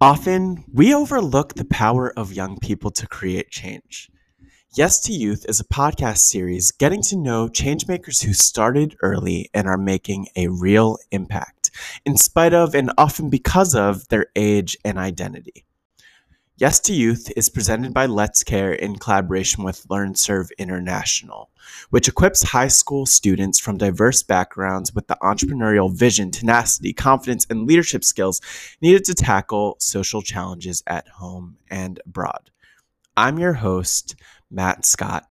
Often, we overlook the power of young people to create change. Yes to Youth is a podcast series getting to know changemakers who started early and are making a real impact, in spite of and often because of their age and identity. Yes to Youth is presented by Let's Care in collaboration with LearnServe International, which equips high school students from diverse backgrounds with the entrepreneurial vision, tenacity, confidence, and leadership skills needed to tackle social challenges at home and abroad. I'm your host, Matt Scott.